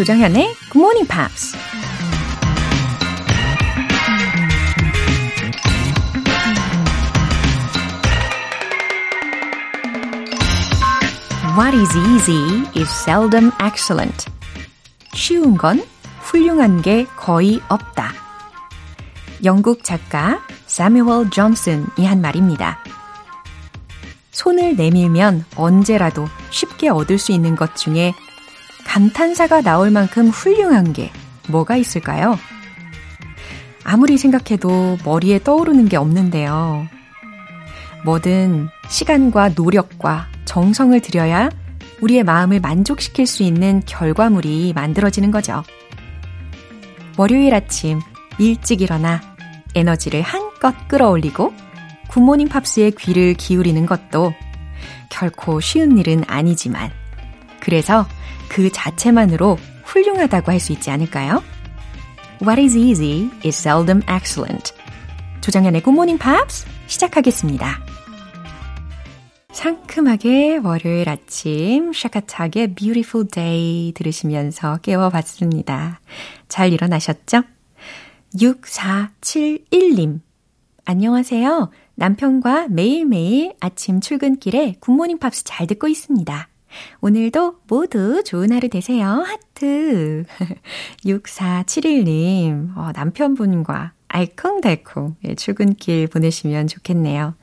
조정현의 Good Morning Pops. What is easy is seldom excellent. 쉬운 건 훌륭한 게 거의 없다. 영국 작가 사뮤얼 존슨이 한 말입니다. 손을 내밀면 언제라도 쉽게 얻을 수 있는 것 중에 감탄사가 나올 만큼 훌륭한 게 뭐가 있을까요? 아무리 생각해도 머리에 떠오르는 게 없는데요. 뭐든 시간과 노력과 정성을 들여야 우리의 마음을 만족시킬 수 있는 결과물이 만들어지는 거죠. 월요일 아침 일찍 일어나 에너지를 한껏 끌어올리고 굿모닝 팝스의 귀를 기울이는 것도 결코 쉬운 일은 아니지만 그래서 그 자체만으로 훌륭하다고 할 수 있지 않을까요? What is easy is seldom excellent. 조정현의 굿모닝 팝스 시작하겠습니다. 상큼하게 월요일 아침 샤카타의 Beautiful Day 들으시면서 깨워봤습니다. 잘 일어나셨죠? 6471님. 안녕하세요. 남편과 매일매일 아침 출근길에 굿모닝 팝스 잘 듣고 있습니다. 오늘도 모두 좋은 하루 되세요. 하트. 6471님, 어, 남편분과 알콩달콩 예, 출근길 보내시면 좋겠네요.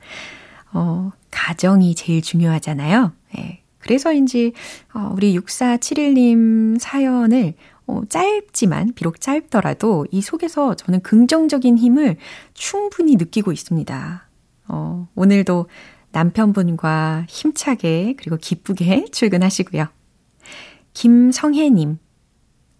어, 가정이 제일 중요하잖아요. 예, 그래서인지, 어, 우리 6471님 사연을 어, 짧지만, 비록 짧더라도 이 속에서 저는 긍정적인 힘을 충분히 느끼고 있습니다. 어, 오늘도 남편분과 힘차게 그리고 기쁘게 출근하시고요. 김성혜님.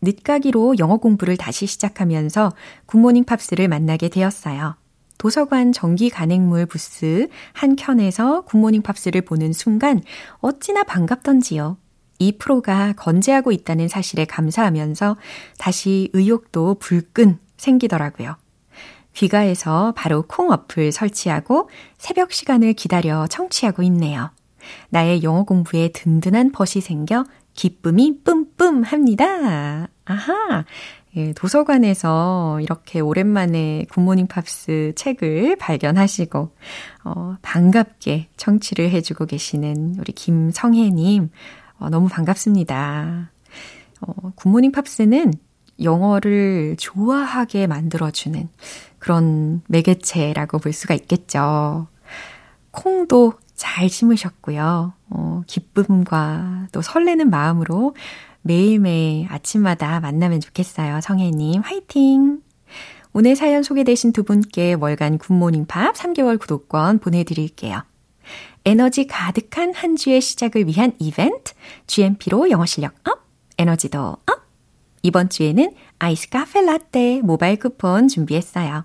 늦깎이로 영어 공부를 다시 시작하면서 굿모닝 팝스를 만나게 되었어요. 도서관 정기 간행물 부스 한 켠에서 굿모닝 팝스를 보는 순간 어찌나 반갑던지요. 이 프로가 건재하고 있다는 사실에 감사하면서 다시 의욕도 불끈 생기더라고요. 귀가해서 바로 콩 어플 설치하고 새벽 시간을 기다려 청취하고 있네요. 나의 영어 공부에 든든한 벗이 생겨 기쁨이 뿜뿜 합니다. 아하. 예, 도서관에서 이렇게 오랜만에 굿모닝 팝스 책을 발견하시고, 어, 반갑게 청취를 해주고 계시는 우리 김성혜님, 어, 너무 반갑습니다. 어, 굿모닝 팝스는 영어를 좋아하게 만들어주는 그런 매개체라고 볼 수가 있겠죠. 콩도 잘 심으셨고요. 어, 기쁨과 또 설레는 마음으로 매일매일 아침마다 만나면 좋겠어요. 성혜님, 화이팅! 오늘 사연 소개되신 두 분께 월간 굿모닝 팝 3개월 구독권 보내드릴게요. 에너지 가득한 한 주의 시작을 위한 이벤트, GMP로 영어 실력 up, 에너지도 up! 이번 주에는 아이스 카페 라떼 모바일 쿠폰 준비했어요.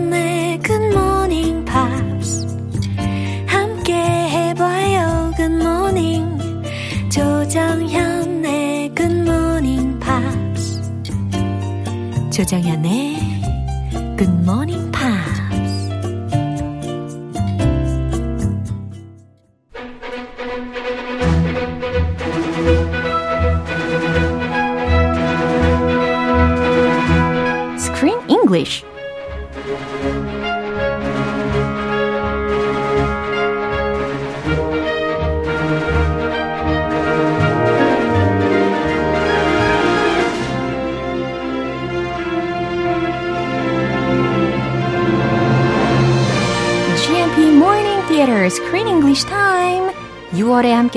조정현의 Good Morning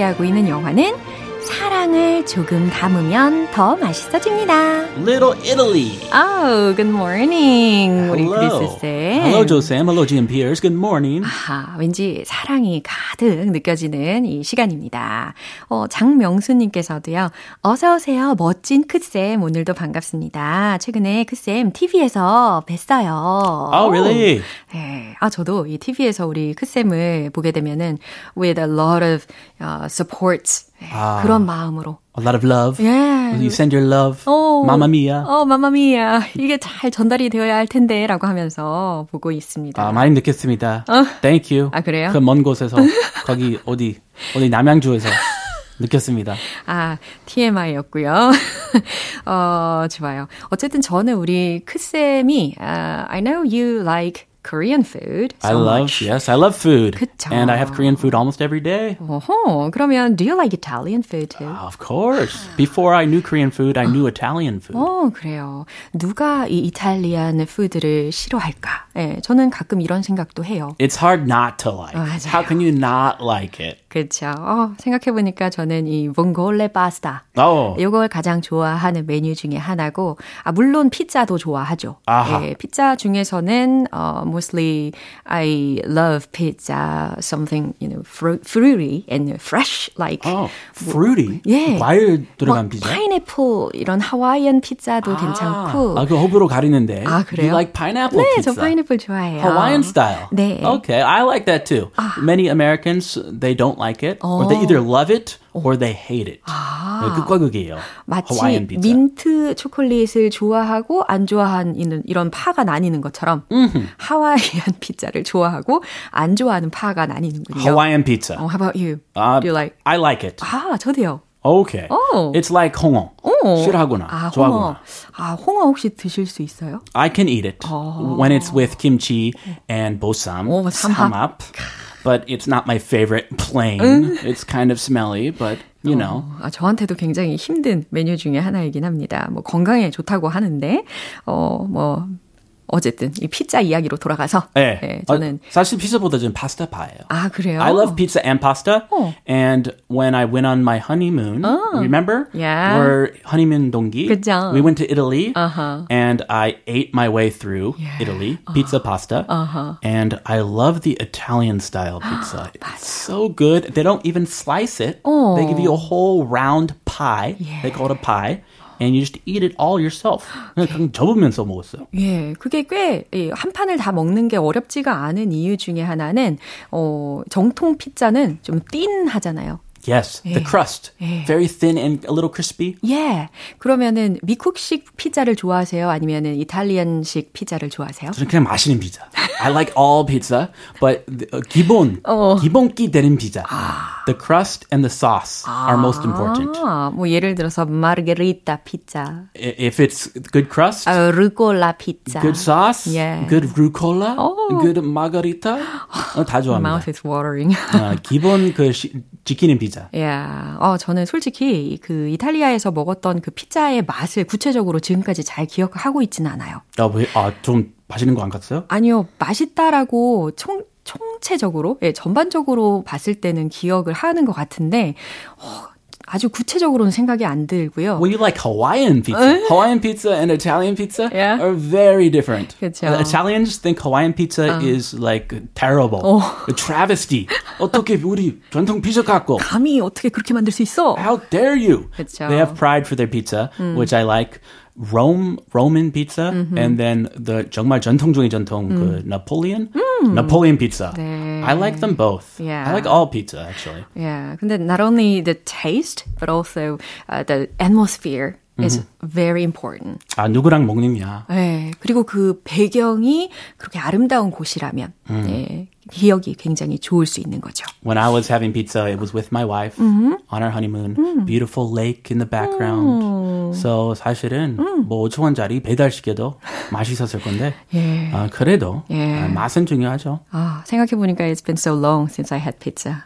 함께하고 있는 영화는 조금 담으면 더 맛있어집니다. Little Italy. Oh, good morning. 우리. 그리스 쌤. Hello, Joe Sam. Hello, Jim Pierce. Good morning. 아하, 왠지 사랑이 가득 느껴지는 이 시간입니다. 어, 장명수님께서도요, 어서 오세요. 멋진 크쌤. 오늘도 반갑습니다. 최근에 크쌤 TV에서 뵀어요. Oh, really? 네. 아, 저도 이 TV에서 우리 크쌤을 보게 되면은 with a lot of uh, support. 네, 아. 그런 마음으로. A lot of love. 예. You send your love. 어, Mamma mia. 어, 마마미야. 이게 잘 전달이 되어야 할 텐데, 라고 하면서 보고 있습니다. 아, 많이 느꼈습니다. Thank you. 아, 그래요? 그 먼 곳에서 거기 어디 어디 남양주에서 느꼈습니다. 아, TMI였고요. 어, 좋아요. 어쨌든 저는 우리 크쌤이 uh, I know you like Korean food so I love much. yes, I love food. 그쵸. And I have Korean food almost every day. 어허, 그러면 do you like Italian food too? Of course. Before I knew Korean food, I knew Italian food. 어, 그래요. 누가 이 이탈리안 푸드를 싫어할까? 예, 저는 가끔 이런 생각도 해요. It's hard not to like. 맞아요. How can you not like it? 그렇죠. 어, 생각해보니까 저는 이 봉골레 파스타 Oh. 이걸 가장 좋아하는 메뉴 중에 하나고, 아, 물론 피자도 좋아하죠. 아하. 예, 피자 중에서는, 어, mostly I love pizza, something, you know, fru- fruity and fresh, like. Oh, fruity. 예. 과일 들어간 뭐, 피자. 파인애플, 이런 하와이안 피자도 괜찮고. 아, 그 호불호 가리는데. 아, 그래요? You like pineapple 네, pizza? 저 파인애플 좋아해요. Hawaiian style. 네. Okay, I like that too. Many Americans they don't like it, or they either love it or they hate it. 네, 극과 극이에요. 마치 Hawaiian pizza. 민트 초콜릿을 좋아하고 안 좋아하는 이런 파가 나뉘는 것처럼 하와이안 피자를 좋아하고 안 좋아하는 파가 나뉘는군요. Hawaiian pizza. Oh, how about you? Uh, Do you like? I like it. 아, 저도요. Okay. Oh. It's like 홍어. 싫어하구나. 아, 홍어. 좋아하구나. 아, 홍어 혹시 드실 수 있어요? I can eat it when it's with kimchi and bosam. Oh, 삼합. 삼합. But it's not my favorite plain. It's kind of smelly, but you know. 아, 저한테도 굉장히 힘든 메뉴 중에 하나이긴 합니다. 뭐 건강에 좋다고 하는데 어, 뭐 어쨌든 이 피자 이야기로 돌아가서 네. 네, 저는 어, 사실 피자보다 좀 파스타 파예요. 아, 그래요? I love pizza and pasta. Oh. And when I went on my honeymoon, remember? Yeah. We're honeymoon 동기. 그죠. We went to Italy. Uh-huh. And I ate my way through Italy, pizza, pasta. Uh-huh. And I love the Italian style pizza. it's so good. They don't even slice it. They give you a whole round pie. They call it a pie. And you just eat it all yourself. 그냥, 접으면서 먹었어요. 예, 그게 꽤, 예, 한 판을 다 먹는 게 어렵지가 않은 이유 중에 하나는, 어, 정통 피자는 좀 띵하잖아요. Yes, the crust. Very thin and a little crispy. 예. 그러면은 미국식 피자를 좋아하세요? 아니면은 이탈리안식 피자를 좋아하세요? 저는 그냥 맛있는 피자. I like all pizza, but the, uh, 기본 어. 기본기 되는 피자. The crust and the sauce are most important. 아, 뭐 예를 들어서 마르게리타 피자, If it's good crust, 아, 르골라 피자. good sauce, Yeah. good rucola, 어. good margarita, 어, 다 좋아합니다. Mouth is watering. 어, 기본 그 시, 지키는 피자. 야, 어, 저는 솔직히 그 이탈리아에서 먹었던 그 피자의 맛을 구체적으로 지금까지 잘 기억하고 있지는 않아요. 아, 왜, 아, 좀 맛있는 거 안 갔어요? 아니요, 맛있다라고 총, 총체적으로, 예, 전반적으로 봤을 때는 기억을 하는 것 같은데, 어, 아주 구체적으로는 생각이 안 들고요. Well, you like Hawaiian pizza. Hawaiian pizza and Italian pizza Yeah. are very different. 그쵸. Uh, Italians think Hawaiian pizza is like terrible, a travesty. 어떻게 우리 전통 피자 갖고? 감히 어떻게 그렇게 만들 수 있어? How dare you? 그쵸. They have pride for their pizza, which I like. Rome Roman pizza, and then the 정말 전통 중의 전통 그 Napoleon Napoleon pizza. 네. I like them both. Yeah. I like all pizza actually. Yeah, 근데 not only the taste, but also uh, the atmosphere is very important. 아 누구랑 먹느냐? 네, 그리고 그 배경이 그렇게 아름다운 곳이라면, 네, 기억이 굉장히 좋을 수 있는 거죠. When I was having pizza, it was with my wife on our honeymoon. Beautiful lake in the background. So 사실은 뭐 5천 원짜리 배달시켜도 맛있었을 건데 예. 아, 그래도 예. 아, 맛은 중요하죠. 아, 생각해 보니까 it's been so long since I had pizza.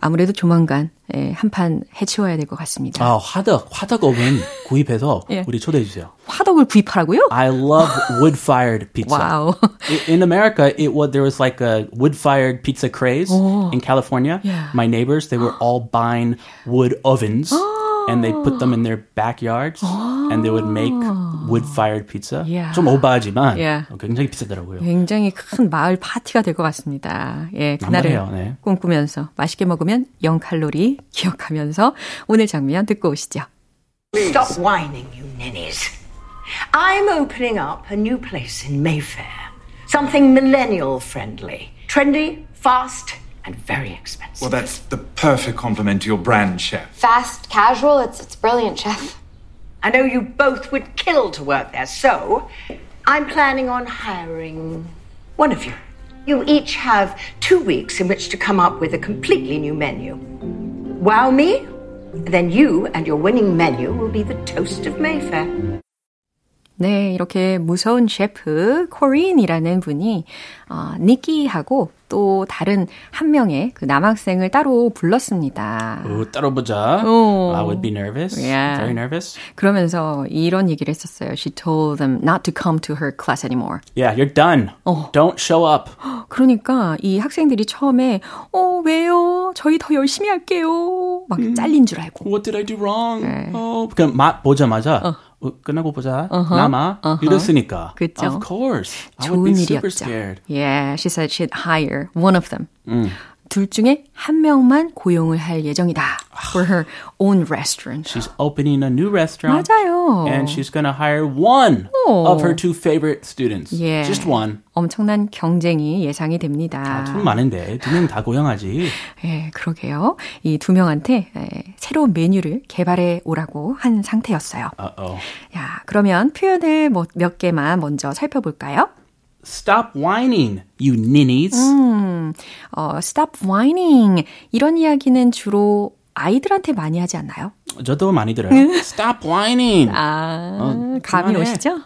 아무래도 조만간 예, 한판 해치워야 될 것 같습니다. 아, 화덕, 화덕 오븐 구입해서 와서 예. 우리 초대해 주세요. 화덕을 구입하라고요? I love wood-fired pizza. Wow. In America, it was there was like a wood-fired pizza craze oh. in California. Yeah. My neighbors, they were all buying wood ovens. and they put them in their backyards and they would make wood-fired pizza. Yeah. 좀 오바하지만 yeah. 굉장히 비싸더라고요. 굉장히 큰 마을 파티가 될 것 같습니다. 예, 그날을 네. 꿈꾸면서 맛있게 먹으면 0 칼로리 기억하면서 오늘 장면 듣고 오시죠. Stop whining, you ninnies. I'm opening up a new place in Mayfair. Something millennial friendly. Trendy, fast, and very expensive. Well, that's the perfect compliment to your brand, chef. Fast, casual, it's, it's brilliant, chef. I know you both would kill to work there, so I'm planning on hiring one of you. You each have two weeks in which to come up with a completely new menu. Wow me, then you and your winning menu will be the toast of Mayfair. 네, 이렇게 무서운 셰프 코린이라는 분이 어, 니키하고 또 다른 한 명의 그 남학생을 따로 불렀습니다. 오, 따로 보자. 오. I would be nervous. Yeah. Very nervous. 그러면서 이런 얘기를 했었어요. She told them not to come to her class anymore. Yeah, you're done. 어. Don't show up. 그러니까 이 학생들이 처음에 어, 왜요? 저희 더 열심히 할게요. 막 음. 잘린 줄 알고. What did I do wrong? 네. 어, 그냥 마, 보자마자 어. 끝나고 보자. Uh-huh, 남아. Uh-huh. 이랬으니까. 그쵸. Of course. I would be super scared. Yeah, she said she'd hire one of them. 음. 둘 중에 한 명만 고용을 할 예정이다. For her own restaurant. She's opening a new restaurant. 맞아요. And she's gonna hire one 오. of her two favorite students. Yeah. Just one. 엄청난 경쟁이 예상이 됩니다. 아, 돈 많은데 두 명 다 고용하지. 예, 그러게요. 이 두 명한테 에, 새로운 메뉴를 개발해 오라고 한 상태였어요. Uh-oh. 야, 그러면 표현을 뭐 몇 개만 먼저 살펴볼까요? Stop whining, you ninnies. 음, 어, stop whining. 이런 이야기는 주로 아이들한테 많이 하지 않나요? 저도 많이 들어요. Stop whining. 아, 어, 감이 오시죠?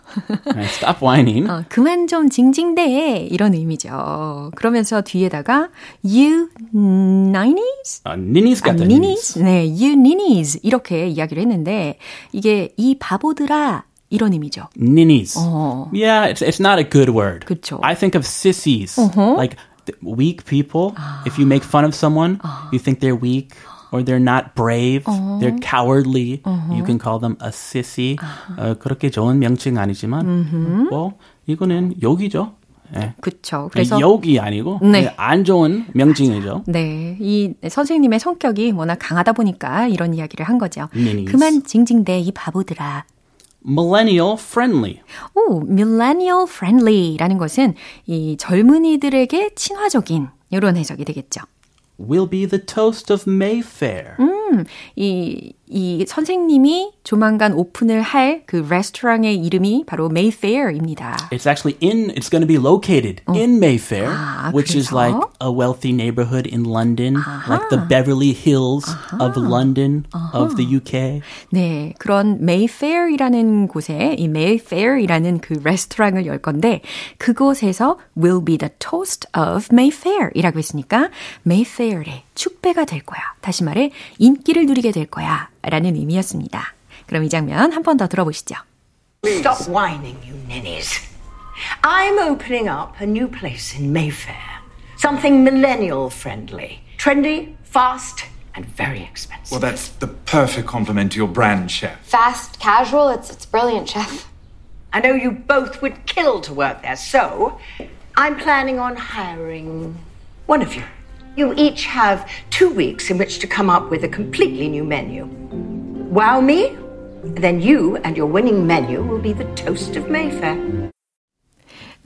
Stop whining. 어, 그만 좀 징징대 이런 의미죠. 그러면서 뒤에다가 you ninnies? 아, ninnies 같다. 아, ninnies. 네, you ninnies 이렇게 이야기를 했는데 이게 이 바보들아 이런 의미죠. Ninnies. 어. Yeah, it's, it's not a good word. 그쵸. I think of sissies. Uh-huh. Like weak people. 아. If you make fun of someone, 아. you think they're weak. or they're not brave, uh-huh. they're cowardly. Uh-huh. You can call them a sissy. Uh-huh. 어, 그렇게 좋은 명칭 아니지만 uh-huh. 뭐 이거는 욕이죠. 네. 그렇죠. 그래서 욕이 아니고 네. 안 좋은 명칭이죠. 네, 이 선생님의 성격이 워낙 강하다 보니까 이런 이야기를 한 거죠. Minis. 그만 징징대 이 바보들아. millennial friendly. 오, millennial friendly라는 것은 이 젊은이들에게 친화적인 이런 해석이 되겠죠. will be the toast of Mayfair. 음, 이, 이 선생님이 조만간 오픈을 할 그 레스토랑의 이름이 바로 Mayfair입니다. It's actually in, it's going to be located 어. in Mayfair, 아, which 그래서? is like a wealthy neighborhood in London, 아하. like the Beverly Hills 아하. of London, 아하. of the UK. 네, 그런 Mayfair이라는 곳에 이 Mayfair이라는 그 레스토랑을 열 건데 그곳에서 will be the toast of Mayfair이라고 했으니까 Mayfair의 축배가 될 거야. 다시 말해 인기를 누리게 될 거야. 라는 의미였습니다. 그럼 이 장면 한 번 더 들어보시죠. Stop whining, you ninnies. I'm opening up a new place in Mayfair. Something millennial friendly. Trendy, fast, and very expensive. Well, that's the perfect compliment to your brand, chef. Fast, casual, it's, it's brilliant, chef. I know you both would kill to work there, so I'm planning on hiring one of you. You each have two weeks in which to come up with a completely new menu. Wow me? Then you and your winning menu will be the toast of Mayfair.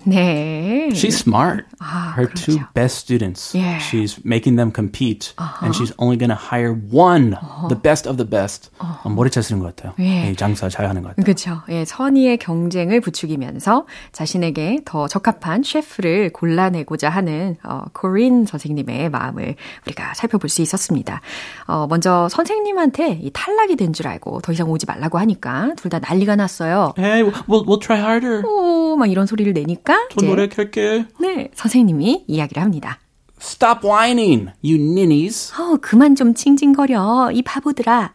네. She's smart. 아, Her 그렇죠. two best students. Yeah. She's making them compete. Uh-huh. And she's only going to hire one, uh-huh. the best of the best. Uh-huh. 머리 잘 쓰는 것 같아요. 예. 장사 잘 하는 것 같아요. 그렇죠. 예, 선의의 경쟁을 부추기면서 자신에게 더 적합한 셰프를 골라내고자 하는 어, 코린 선생님의 마음을 우리가 살펴볼 수 있었습니다. 어, 먼저 선생님한테 이 탈락이 된 줄 알고 더 이상 오지 말라고 하니까 둘 다 난리가 났어요. Hey, we'll, we'll try harder. 오, 막 이런 소리를 내니까 저 노력할게. 네, 선생님이 이야기를 합니다. Stop whining, you ninnies. 어, 그만 좀 칭칭거려, 이 바보들아.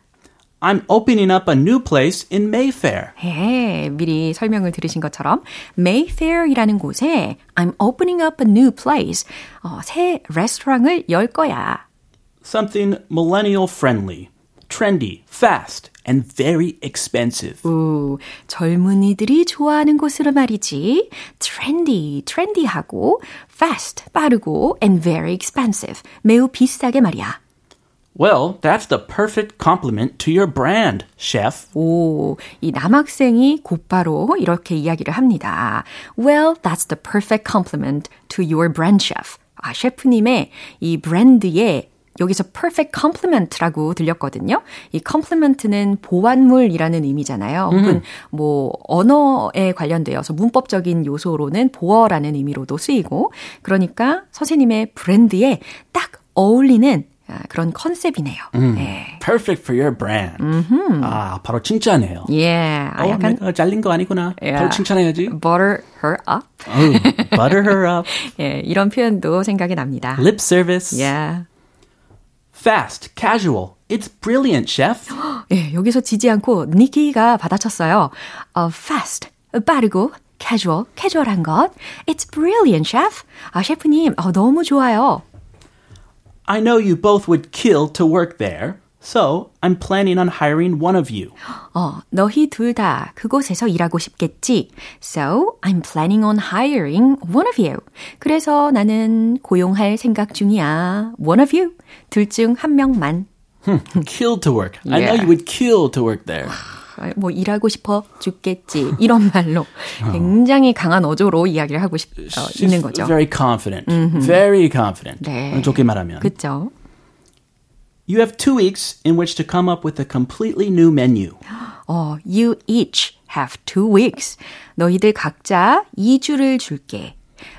I'm opening up a new place in Mayfair. 예, 미리 설명을 들으신 것처럼 Mayfair이라는 곳에 I'm opening up a new place. 어, 새 레스토랑을 열 거야. Something millennial friendly, trendy, fast, and very expensive. 오, 젊은이들이 좋아하는 곳으로 말이지. trendy, trendy하고 fast, 빠르고 and very expensive, 매우 비싸게 말이야. Well, that's the perfect compliment to your brand, chef. 오, 이 남학생이 곧바로 이렇게 이야기를 합니다. Well, that's the perfect compliment to your brand chef. 아, 셰프님의 이 브랜드에 여기서 perfect compliment라고 들렸거든요. 이 compliment는 보완물이라는 의미잖아요. 혹은 뭐 언어에 관련되어서 문법적인 요소로는 보어라는 의미로도 쓰이고 그러니까 선생님의 브랜드에 딱 어울리는 그런 컨셉이네요. 음, 네. Perfect for your brand. 음흠. 아, 바로 칭찬해요. 예, 아, 어, 약간 내가 잘린 거 아니구나. 예. 바로 칭찬해야지. butter her up. Oh, butter her up. 예, 이런 표현도 생각이 납니다. Lip service. 예. Fast, casual. It's brilliant, chef. 예, 여기서 지지 않고 니키가 받아쳤어요. 어, fast, 빠르고 casual, 캐주얼한 것. It's brilliant, chef. 아, 셰프님, 어, 너무 좋아요. I know you both would kill to work there, So I'm planning on hiring one of you. 어, 너희 둘 다 그곳에서 일하고 싶겠지. So, I'm planning on hiring one of you. 그래서 나는 고용할 생각 중이야. One of you. 둘 중 한 명만. kill to work. I know Yeah. you would kill to work there. 뭐 일하고 싶어 죽겠지. 이런 말로 굉장히 강한 어조로 이야기를 하고 싶, 어, 있는 거죠. very confident. Very confident. 네. 좋게 말하면. 그쵸? You have two weeks in which to come up with a completely new menu. 어, you each have two weeks. 너희들 각자 2주를 줄게.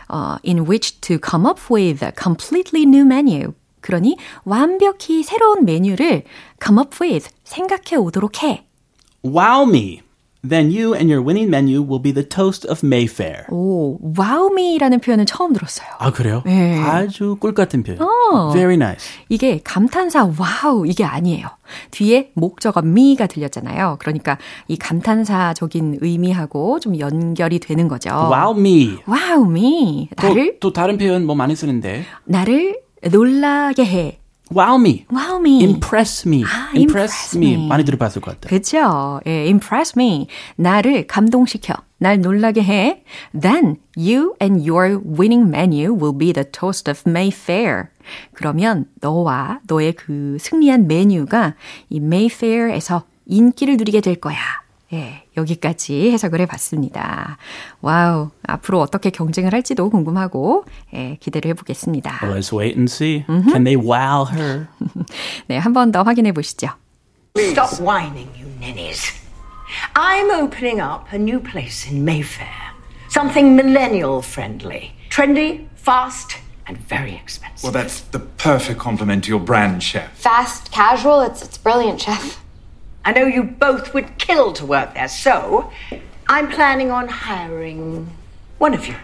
어, in which to come up with a completely new menu. 그러니 완벽히 새로운 메뉴를 come up with, 생각해 오도록 해. Wow me! Then you and your winning menu will be the toast of Mayfair. 오, wow me라는 표현은 처음 들었어요. 아, 그래요? 네. 아주 꿀 같은 표현. 어. Very nice. 이게 감탄사 wow 이게 아니에요. 뒤에 목적어 me가 들렸잖아요. 그러니까 이 감탄사적인 의미하고 좀 연결이 되는 거죠. Wow me. wow me 또, 나를 또 다른 표현 뭐 많이 쓰는데. 나를 놀라게 해. Wow me. 와우 me. Impress me. 아, impress impress me. me. 많이 들어봤을 것 같아요. 그죠? 예, impress me. 나를 감동시켜. 날 놀라게 해. Then you and your winning menu will be the toast of Mayfair. 그러면 너와 너의 그 승리한 메뉴가 이 Mayfair에서 인기를 누리게 될 거야. 예, 여기까지 해석을 해봤습니다. 와우, 앞으로 어떻게 경쟁을 할지도 궁금하고, 예, 기대를 해보겠습니다. Let's wait and see. Can they wow her? 네, 한 번 더 확인해 보시죠. Stop whining, you ninnies. I'm opening up a new place in Mayfair. Something millennial friendly. Trendy, fast, and very expensive. Well, that's the perfect compliment to your brand, chef. Fast, casual, it's, it's brilliant, chef. I know you both would kill to work there, so I'm planning on hiring one of you.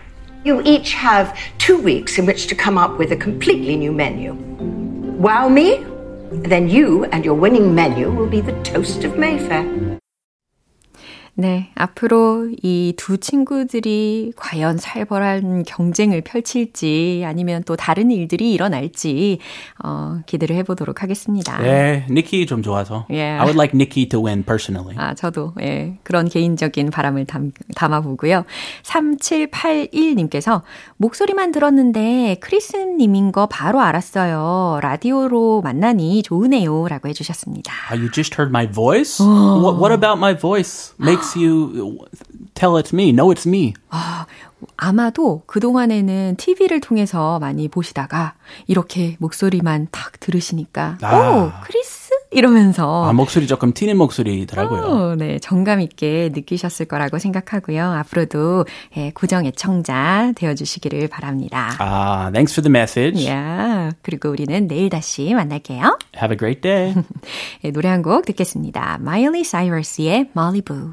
You each have two weeks in which to come up with a completely new menu. Wow me, then you and your winning menu will be the toast of Mayfair. 네, 앞으로 이 두 친구들이 과연 살벌한 경쟁을 펼칠지 아니면 또 다른 일들이 일어날지 어, 기대를 해보도록 하겠습니다. 네, Nikki 좀 좋아서. Yeah. I would like Nikki to win personally. 아, 저도, 예, 그런 개인적인 바람을 담, 담아보고요. 3781님께서 목소리만 들었는데 크리스님인 거 바로 알았어요. 라디오로 만나니 좋으네요. 라고 해주셨습니다. Oh, you just heard my voice? What, what about my voice makes you tell it's me? No, it's me. 아마도 그동안에는 TV를 통해서 많이 보시다가 이렇게 목소리만 딱 들으시니까, 아. 오, 크리스? 이러면서. 아, 목소리 조금 튀는 목소리더라고요. 어, 네, 정감 있게 느끼셨을 거라고 생각하고요. 앞으로도 예, 고정 애청자 되어 주시기를 바랍니다. Ah, thanks for the message. 야, 그리고 우리는 내일 다시 만날게요. Have a great day. 예, 노래 한 곡 듣겠습니다. 마일리 사이러스의 Malibu.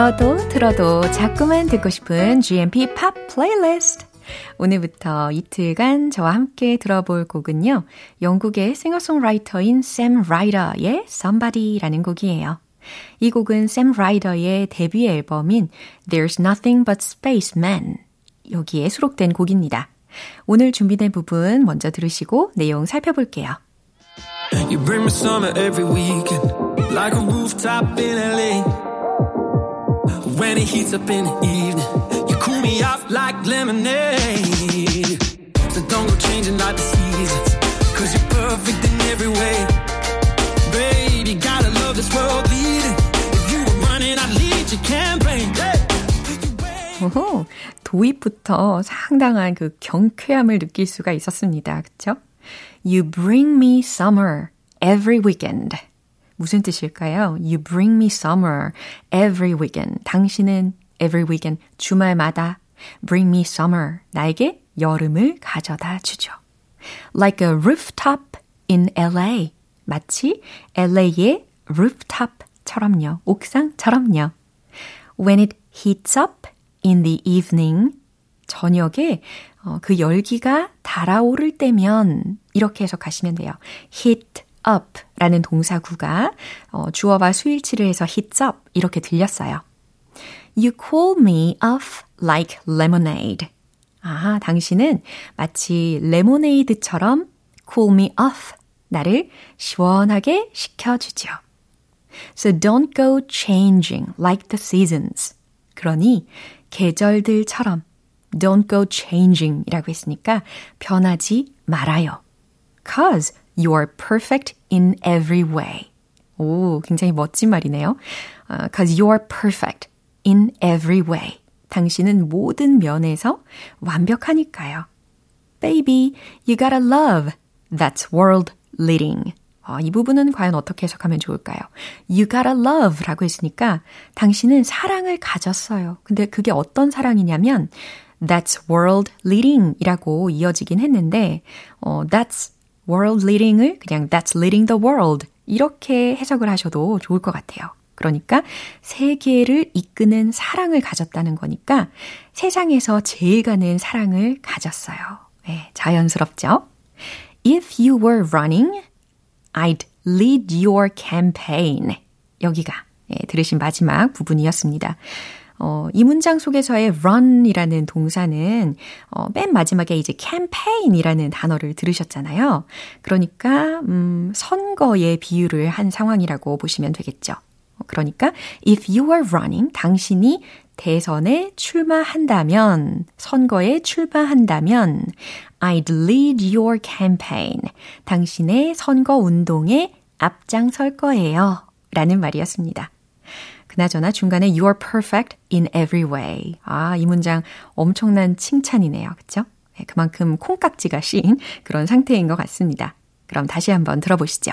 들어도 들어도 자꾸만 듣고 싶은 GMP 팝 플레이리스트. 오늘부터 이틀간 저와 함께 들어볼 곡은요. 영국의 싱어송라이터인 샘 라이더의 Somebody라는 곡이에요. 이 곡은 샘 라이더의 데뷔 앨범인 There's Nothing But Spaceman 여기에 수록된 곡입니다. 오늘 준비된 부분 먼저 들으시고 내용 살펴볼게요. You bring me summer every weekend like a rooftop in LA. When it heats up in the evening, you cool me off like lemonade. So don't go changing like the seasons, cause you're perfect in every way. Baby, gotta love this world leading. If you were running, I'd lead your campaign. 오호, 도입부터 상당한 그 경쾌함을 느낄 수가 있었습니다. 그쵸? You bring me summer every weekend. 무슨 뜻일까요? You bring me summer every weekend. 당신은 every weekend 주말마다 bring me summer 나에게 여름을 가져다 주죠. Like a rooftop in LA. 마치 LA의 rooftop처럼요. 옥상처럼요. When it heats up in the evening. 저녁에 어, 그 열기가 달아오를 때면 이렇게 해석하시면 돼요. heat up 라는 동사구가 어, 주어와 수일치를 해서 hits up 이렇게 들렸어요. You cool me off like lemonade. 아, 당신은 마치 레모네이드처럼 cool me off. 나를 시원하게 식혀주죠. So don't go changing like the seasons. 그러니 계절들처럼 don't go changing 이라고 했으니까 변하지 말아요. Cause You are perfect in every way. 오, 굉장히 멋진 말이네요. Uh, Cause you are perfect in every way. 당신은 모든 면에서 완벽하니까요. Baby, you gotta love. That's world leading. 어, 이 부분은 과연 어떻게 해석하면 좋을까요? You gotta love 라고 했으니까 당신은 사랑을 가졌어요. 근데 그게 어떤 사랑이냐면 That's world leading 이라고 이어지긴 했는데 어, That's world leading을 그냥 that's leading the world 이렇게 해석을 하셔도 좋을 것 같아요. 그러니까 세계를 이끄는 사랑을 가졌다는 거니까 세상에서 제일 가는 사랑을 가졌어요. 네, 자연스럽죠? If you were running, I'd lead your campaign. 여기가 예, 들으신 마지막 부분이었습니다. 어, 이 문장 속에서의 run이라는 동사는 어, 맨 마지막에 이제 campaign이라는 단어를 들으셨잖아요. 그러니까 음, 선거에 비유를 한 상황이라고 보시면 되겠죠. 그러니까 if you are running 당신이 대선에 출마한다면 선거에 출마한다면 I'd lead your campaign 당신의 선거 운동에 앞장설 거예요. 라는 말이었습니다. 그나저나 중간에 You are perfect in every way. 아, 이 문장 엄청난 칭찬이네요. 그쵸? 네, 그만큼 콩깍지가 씌인 그런 상태인 것 같습니다. 그럼 다시 한번 들어보시죠.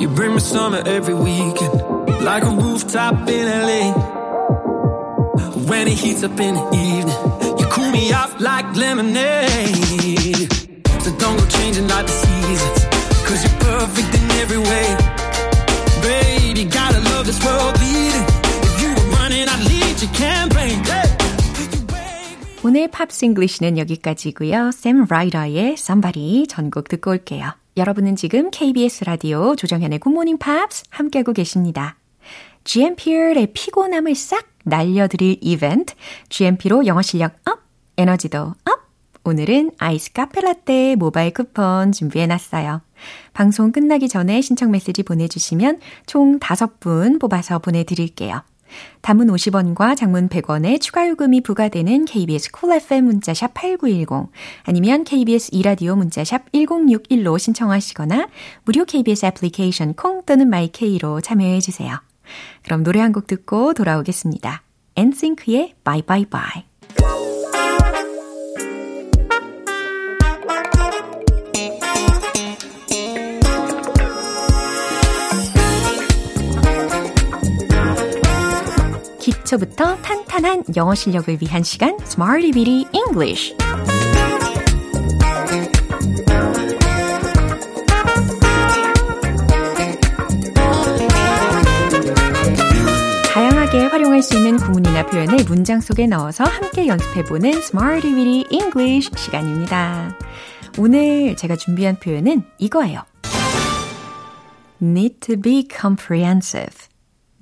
You bring me summer every weekend Like a rooftop in LA When it heats up in the evening You cool me off like lemonade So don't go changing like the seasons Cause you're perfect in every way this world 오늘 팝스 English는 여기까지고요. 샘 라이더의 Somebody 전곡 듣고 올게요. 여러분은 지금 KBS 라디오 조정현의 굿모닝 팝스 함께하고 계십니다. GMP의 피곤함을 싹 날려드릴 이벤트 GMP로 영어 실력 up, 에너지도 up! 오늘은 아이스 카페라떼 모바일 쿠폰 준비해놨어요. 방송 끝나기 전에 신청 메시지 보내주시면 총 5분 뽑아서 보내드릴게요. 단문 50원과 장문 100원의 추가 요금이 부과되는 KBS cool FM 문자샵 8910 아니면 KBS 2라디오 문자샵 1061로 신청하시거나 무료 KBS 애플리케이션 콩 또는 my K로 참여해 주세요. 그럼 노래 한 곡 듣고 돌아오겠습니다. 엔싱크의 Bye 기초부터 탄탄한 영어 실력을 위한 시간 Smarty Bitty English 활용할 수 있는 구문이나 표현을 문장 속에 넣어서 함께 연습해보는 Smarty Bitty English 시간입니다. 오늘 제가 준비한 표현은 이거예요. need to be comprehensive.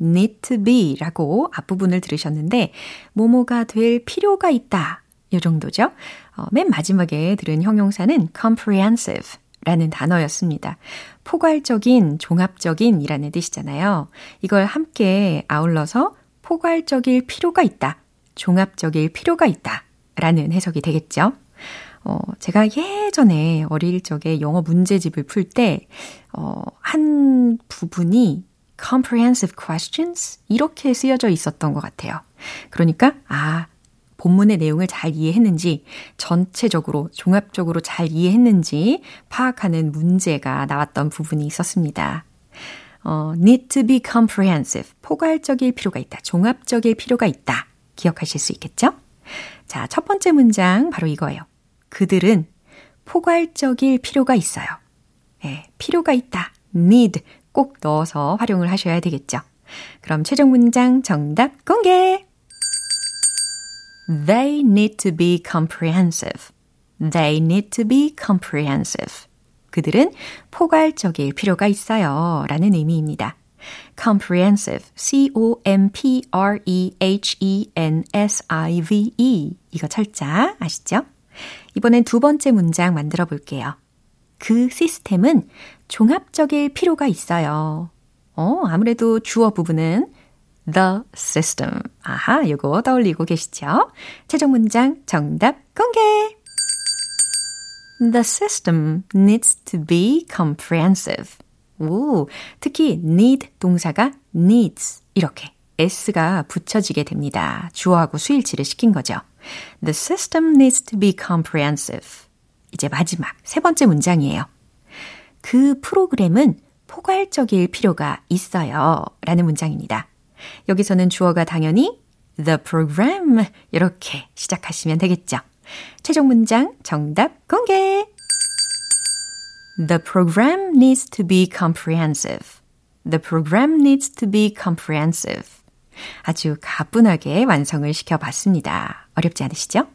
Need to be 라고 앞부분을 들으셨는데, 뭐뭐가 될 필요가 있다. 이 정도죠. 어, 맨 마지막에 들은 형용사는 comprehensive 라는 단어였습니다. 포괄적인, 종합적인 이라는 뜻이잖아요. 이걸 함께 아울러서 포괄적일 필요가 있다. 종합적일 필요가 있다. 라는 해석이 되겠죠. 어, 제가 예전에 어릴 적에 영어 문제집을 풀 때, 어, 한 부분이 comprehensive questions 이렇게 쓰여져 있었던 것 같아요. 그러니까 아 본문의 내용을 잘 이해했는지 전체적으로 종합적으로 잘 이해했는지 파악하는 문제가 나왔던 부분이 있었습니다. 어, need to be comprehensive 포괄적일 필요가 있다. 종합적일 필요가 있다. 기억하실 수 있겠죠? 자, 첫 번째 문장 바로 이거예요. 그들은 포괄적일 필요가 있어요. 네, 필요가 있다. need 꼭 넣어서 활용을 하셔야 되겠죠. 그럼 최종 문장 정답 공개! They need to be comprehensive. They need to be comprehensive. 그들은 포괄적일 필요가 있어요. 라는 의미입니다. comprehensive, c-o-m-p-r-e-h-e-n-s-i-v-e. 이거 철자 아시죠? 이번엔 두 번째 문장 만들어 볼게요. 그 시스템은 종합적일 필요가 있어요. 어, 아무래도 주어 부분은 the system. 아하, 요거 떠올리고 계시죠? 최종 문장 정답 공개! The system needs to be comprehensive. 오, 특히 need 동사가 needs 이렇게 s가 붙여지게 됩니다. 주어하고 수일치를 시킨 거죠. The system needs to be comprehensive. 이제 마지막 세 번째 문장이에요. 그 프로그램은 포괄적일 필요가 있어요. 라는 문장입니다. 여기서는 주어가 당연히 the program 이렇게 시작하시면 되겠죠. 최종 문장 정답 공개! The program needs to be comprehensive. The program needs to be comprehensive. 아주 가뿐하게 완성을 시켜봤습니다. 어렵지 않으시죠?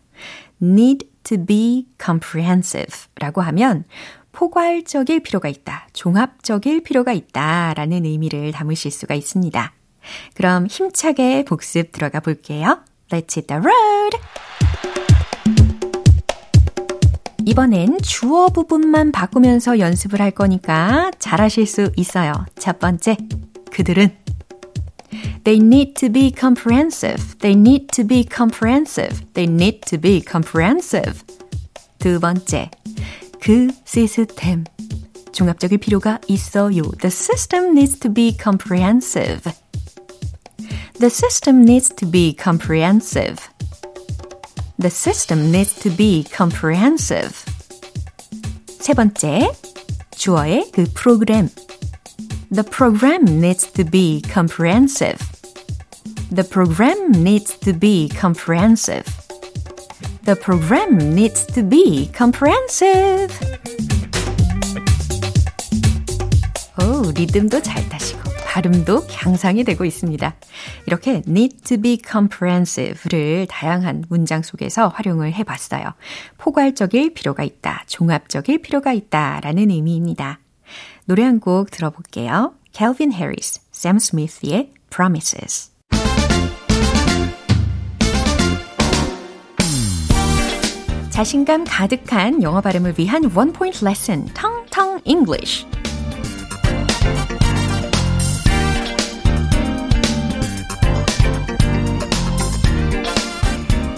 need to be comprehensive 라고 하면 포괄적일 필요가 있다, 종합적일 필요가 있다 라는 의미를 담으실 수가 있습니다. 그럼 힘차게 복습 들어가 볼게요. Let's hit the road! 이번엔 주어 부분만 바꾸면서 연습을 할 거니까 잘하실 수 있어요. 첫 번째, 그들은 They need to be comprehensive. They need to be comprehensive. They need to be comprehensive. 두 번째, 그 시스템. 종합적일 필요가 있어요. The system needs to be comprehensive. The system needs to be comprehensive. The system needs to be comprehensive. 세 번째, 주어의 그 프로그램. The program needs to be comprehensive. The program needs to be comprehensive. The program needs to be comprehensive. 오, 리듬도 잘 타시고 발음도 향상이 되고 있습니다. 이렇게 need to be comprehensive를 다양한 문장 속에서 활용을 해봤어요. 포괄적일 필요가 있다, 종합적일 필요가 있다라는 의미입니다. 노래 한 곡 들어볼게요. Calvin Harris, Sam Smith의 Promises. 자신감 가득한 영어 발음을 위한 원 포인트 레슨, 텅텅 English.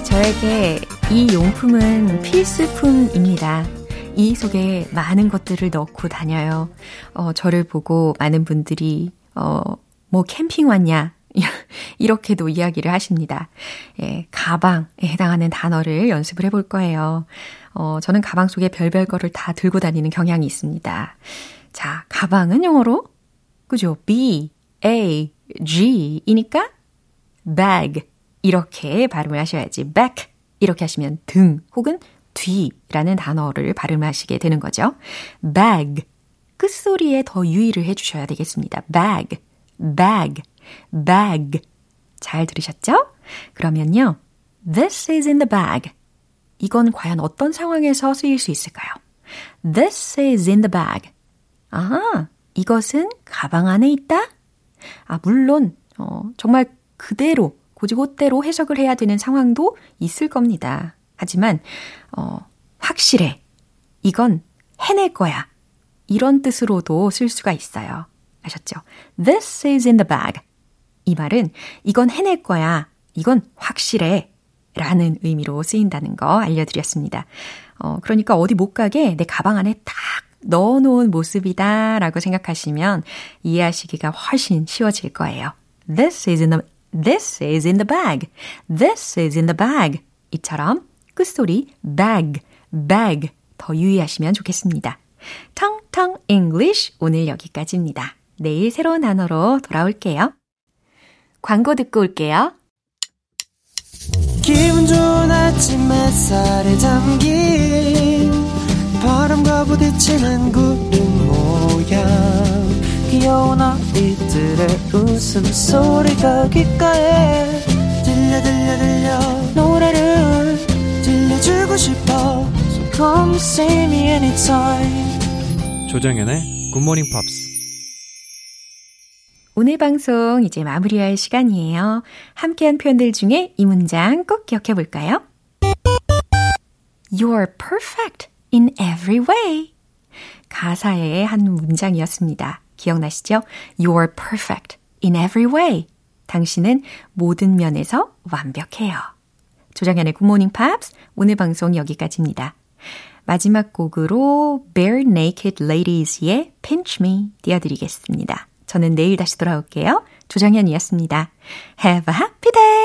저에게 이 용품은 필수품입니다. 이 속에 많은 것들을 넣고 다녀요. 어, 저를 보고 많은 분들이, 어, 뭐 캠핑 왔냐? 이렇게도 이야기를 하십니다. 예, 가방에 해당하는 단어를 연습을 해볼 거예요. 어, 저는 가방 속에 별별 거를 다 들고 다니는 경향이 있습니다. 자, 가방은 영어로, 그죠? B, A, G 이니까 bag. 이렇게 발음을 하셔야지. back. 이렇게 하시면 등 혹은 뒤라는 단어를 발음하시게 되는 거죠. bag. 끝소리에 더 유의를 해 주셔야 되겠습니다. bag, bag, bag. 잘 들으셨죠? 그러면요. This is in the bag. 이건 과연 어떤 상황에서 쓰일 수 있을까요? This is in the bag. 아, 이것은 가방 안에 있다? 아, 물론, 어, 정말 그대로, 고지고대로 해석을 해야 되는 상황도 있을 겁니다. 하지만, 어, 확실해. 이건 해낼 거야. 이런 뜻으로도 쓸 수가 있어요. 아셨죠? This is in the bag. 이 말은 이건 해낼 거야. 이건 확실해. 라는 의미로 쓰인다는 거 알려드렸습니다. 어, 그러니까 어디 못 가게 내 가방 안에 딱 넣어놓은 모습이다 라고 생각하시면 이해하시기가 훨씬 쉬워질 거예요. This is in the, this is in the bag. This is in the bag. 이처럼 끝소리 bag, bag 더 유의하시면 좋겠습니다. 텅텅 English 오늘 여기까지입니다. 내일 새로운 단어로 돌아올게요. 광고 듣고 올게요. 기분 좋은 아침 햇살에 담긴 바람과 부딪히는 구름 모양 귀여운 아이들의 웃음소리가 귓가에 들려 들려 들려 노래를 들려주고 싶어 So come see me anytime 조정연의 굿모닝 팝스 오늘 방송 이제 마무리할 시간이에요. 함께한 표현들 중에 이 문장 꼭 기억해 볼까요? You're perfect in every way. 가사의 한 문장이었습니다. 기억나시죠? You're perfect in every way. 당신은 모든 면에서 완벽해요. 조정현의 굿모닝 팝스 오늘 방송 여기까지입니다. 마지막 곡으로 Bare Naked Ladies의 Pinch Me 띄워드리겠습니다. 저는 내일 다시 돌아올게요. 조정현이었습니다. Have a happy day!